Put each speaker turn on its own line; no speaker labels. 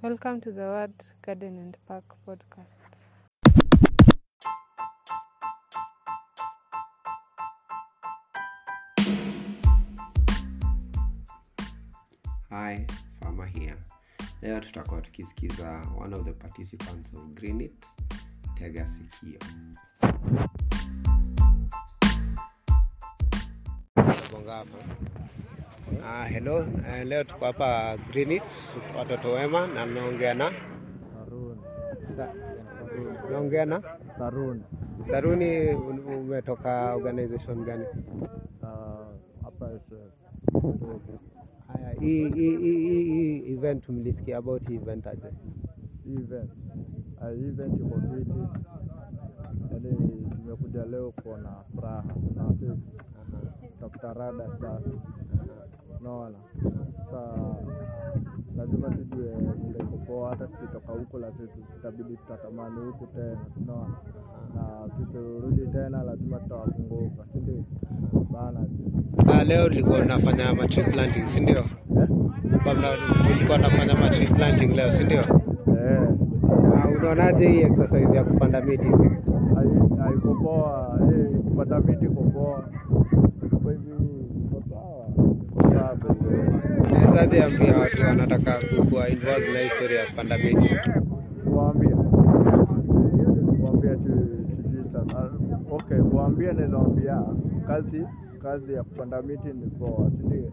Welcome to the Word Garden and Park podcast.
Hi, Farmer here. Leo tutakuwa tukisikiza one of the participants of Green It, Tega Sikio. Bonga hapa. Ah, hello. Eh, leo tuko hapa Green It, watoto wema na naongea na naongea na Saruni. Saruni. Umetoka organization gani?
Uh, hapa
Haya, hii event mlisikia about event aje?
Event. Event iko fiti. Yaani tumekuja leo kuona furaha na tafuta rada sasa, Unaona? Sasa lazima tujue vile iko poa, hata tukitoka huku lazima tutabidi tutatamani huku tena, unaona? Na tukirudi tena lazima tutawapunguka, si ndio? Bana.
Leo ulikuwa unafanya ma tree planting, si ndio?
Eh?
Mna- tulikuwa tunafanya ma tree planting leo, si ndio?
Eh.
Na unaonaje hii exercise ya kupanda miti?
Hai- haiko poa eh, kupata miti iko poa kwa hivyo iko sawa.
Unawezaje ambia watu wanataka ku- kuwa involved na historia ya kupanda miti?
kuwaambia kuwaambia tu sijui sasa okay kuwaambia ninawaambia kazi kazi ya kupanda miti ni poa si ndio